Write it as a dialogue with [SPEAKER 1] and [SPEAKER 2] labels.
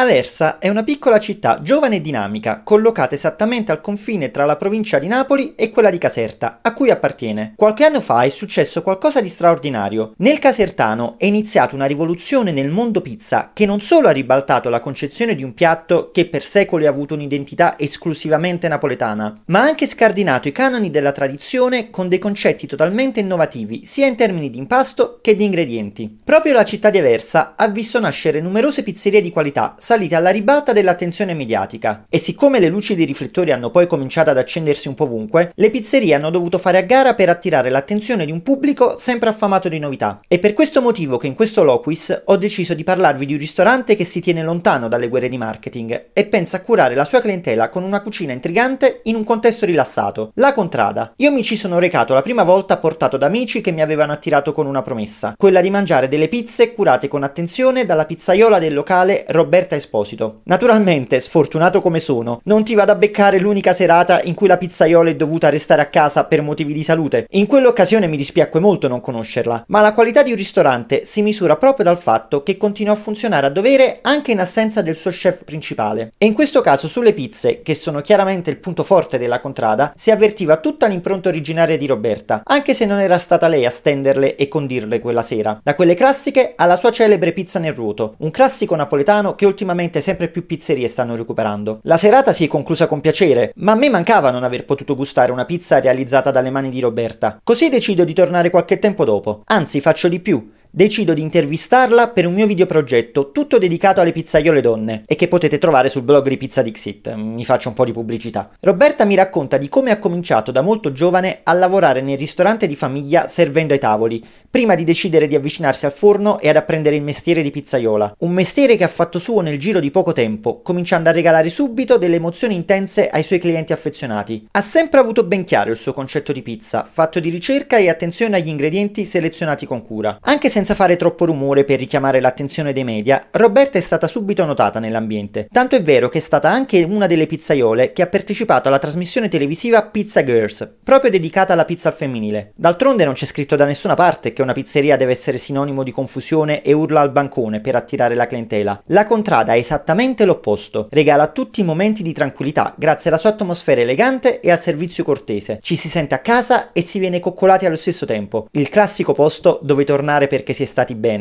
[SPEAKER 1] Aversa è una piccola città giovane e dinamica, collocata esattamente al confine tra la provincia di Napoli e quella di Caserta, a cui appartiene. Qualche anno fa è successo qualcosa di straordinario. Nel casertano è iniziata una rivoluzione nel mondo pizza che non solo ha ribaltato la concezione di un piatto che per secoli ha avuto un'identità esclusivamente napoletana, ma ha anche scardinato i canoni della tradizione con dei concetti totalmente innovativi, sia in termini di impasto che di ingredienti. Proprio la città di Aversa ha visto nascere numerose pizzerie di qualità, salite alla ribalta dell'attenzione mediatica. E siccome le luci dei riflettori hanno poi cominciato ad accendersi un po' ovunque, le pizzerie hanno dovuto fare a gara per attirare l'attenzione di un pubblico sempre affamato di novità. È per questo motivo che in questo Loquis ho deciso di parlarvi di un ristorante che si tiene lontano dalle guerre di marketing e pensa a curare la sua clientela con una cucina intrigante in un contesto rilassato. La Contrada. Io mi ci sono recato la prima volta portato da amici che mi avevano attirato con una promessa, quella di mangiare delle pizze curate con attenzione dalla pizzaiola del locale Roberta Esposito. Naturalmente, sfortunato come sono, non ti vado a beccare l'unica serata in cui la pizzaiola è dovuta restare a casa per motivi di salute. In quell'occasione mi dispiacque molto non conoscerla, ma la qualità di un ristorante si misura proprio dal fatto che continua a funzionare a dovere anche in assenza del suo chef principale. E in questo caso sulle pizze, che sono chiaramente il punto forte della contrada, si avvertiva tutta l'impronta originaria di Roberta, anche se non era stata lei a stenderle e condirle quella sera. Da quelle classiche alla sua celebre pizza nel ruoto, un classico napoletano che ultimamente ultimamente sempre più pizzerie stanno recuperando. La serata si è conclusa con piacere, ma a me mancava non aver potuto gustare una pizza realizzata dalle mani di Roberta. Così decido di tornare qualche tempo dopo. Anzi, faccio di più decido di intervistarla per un mio videoprogetto tutto dedicato alle pizzaiole donne e che potete trovare sul blog di Pizza Dixit. Mi faccio un po' di pubblicità. Roberta mi racconta di come ha cominciato da molto giovane a lavorare nel ristorante di famiglia servendo ai tavoli, prima di decidere di avvicinarsi al forno e ad apprendere il mestiere di pizzaiola. Un mestiere che ha fatto suo nel giro di poco tempo, cominciando a regalare subito delle emozioni intense ai suoi clienti affezionati. Ha sempre avuto ben chiaro il suo concetto di pizza, fatto di ricerca e attenzione agli ingredienti selezionati con cura. Anche se senza fare troppo rumore per richiamare l'attenzione dei media, Roberta è stata subito notata nell'ambiente. Tanto è vero che è stata anche una delle pizzaiole che ha partecipato alla trasmissione televisiva Pizza Girls, proprio dedicata alla pizza femminile. D'altronde non c'è scritto da nessuna parte che una pizzeria deve essere sinonimo di confusione e urla al bancone per attirare la clientela. La Contrada è esattamente l'opposto. Regala tutti i momenti di tranquillità grazie alla sua atmosfera elegante e al servizio cortese. Ci si sente a casa e si viene coccolati allo stesso tempo. Il classico posto dove tornare perché si è stati bene.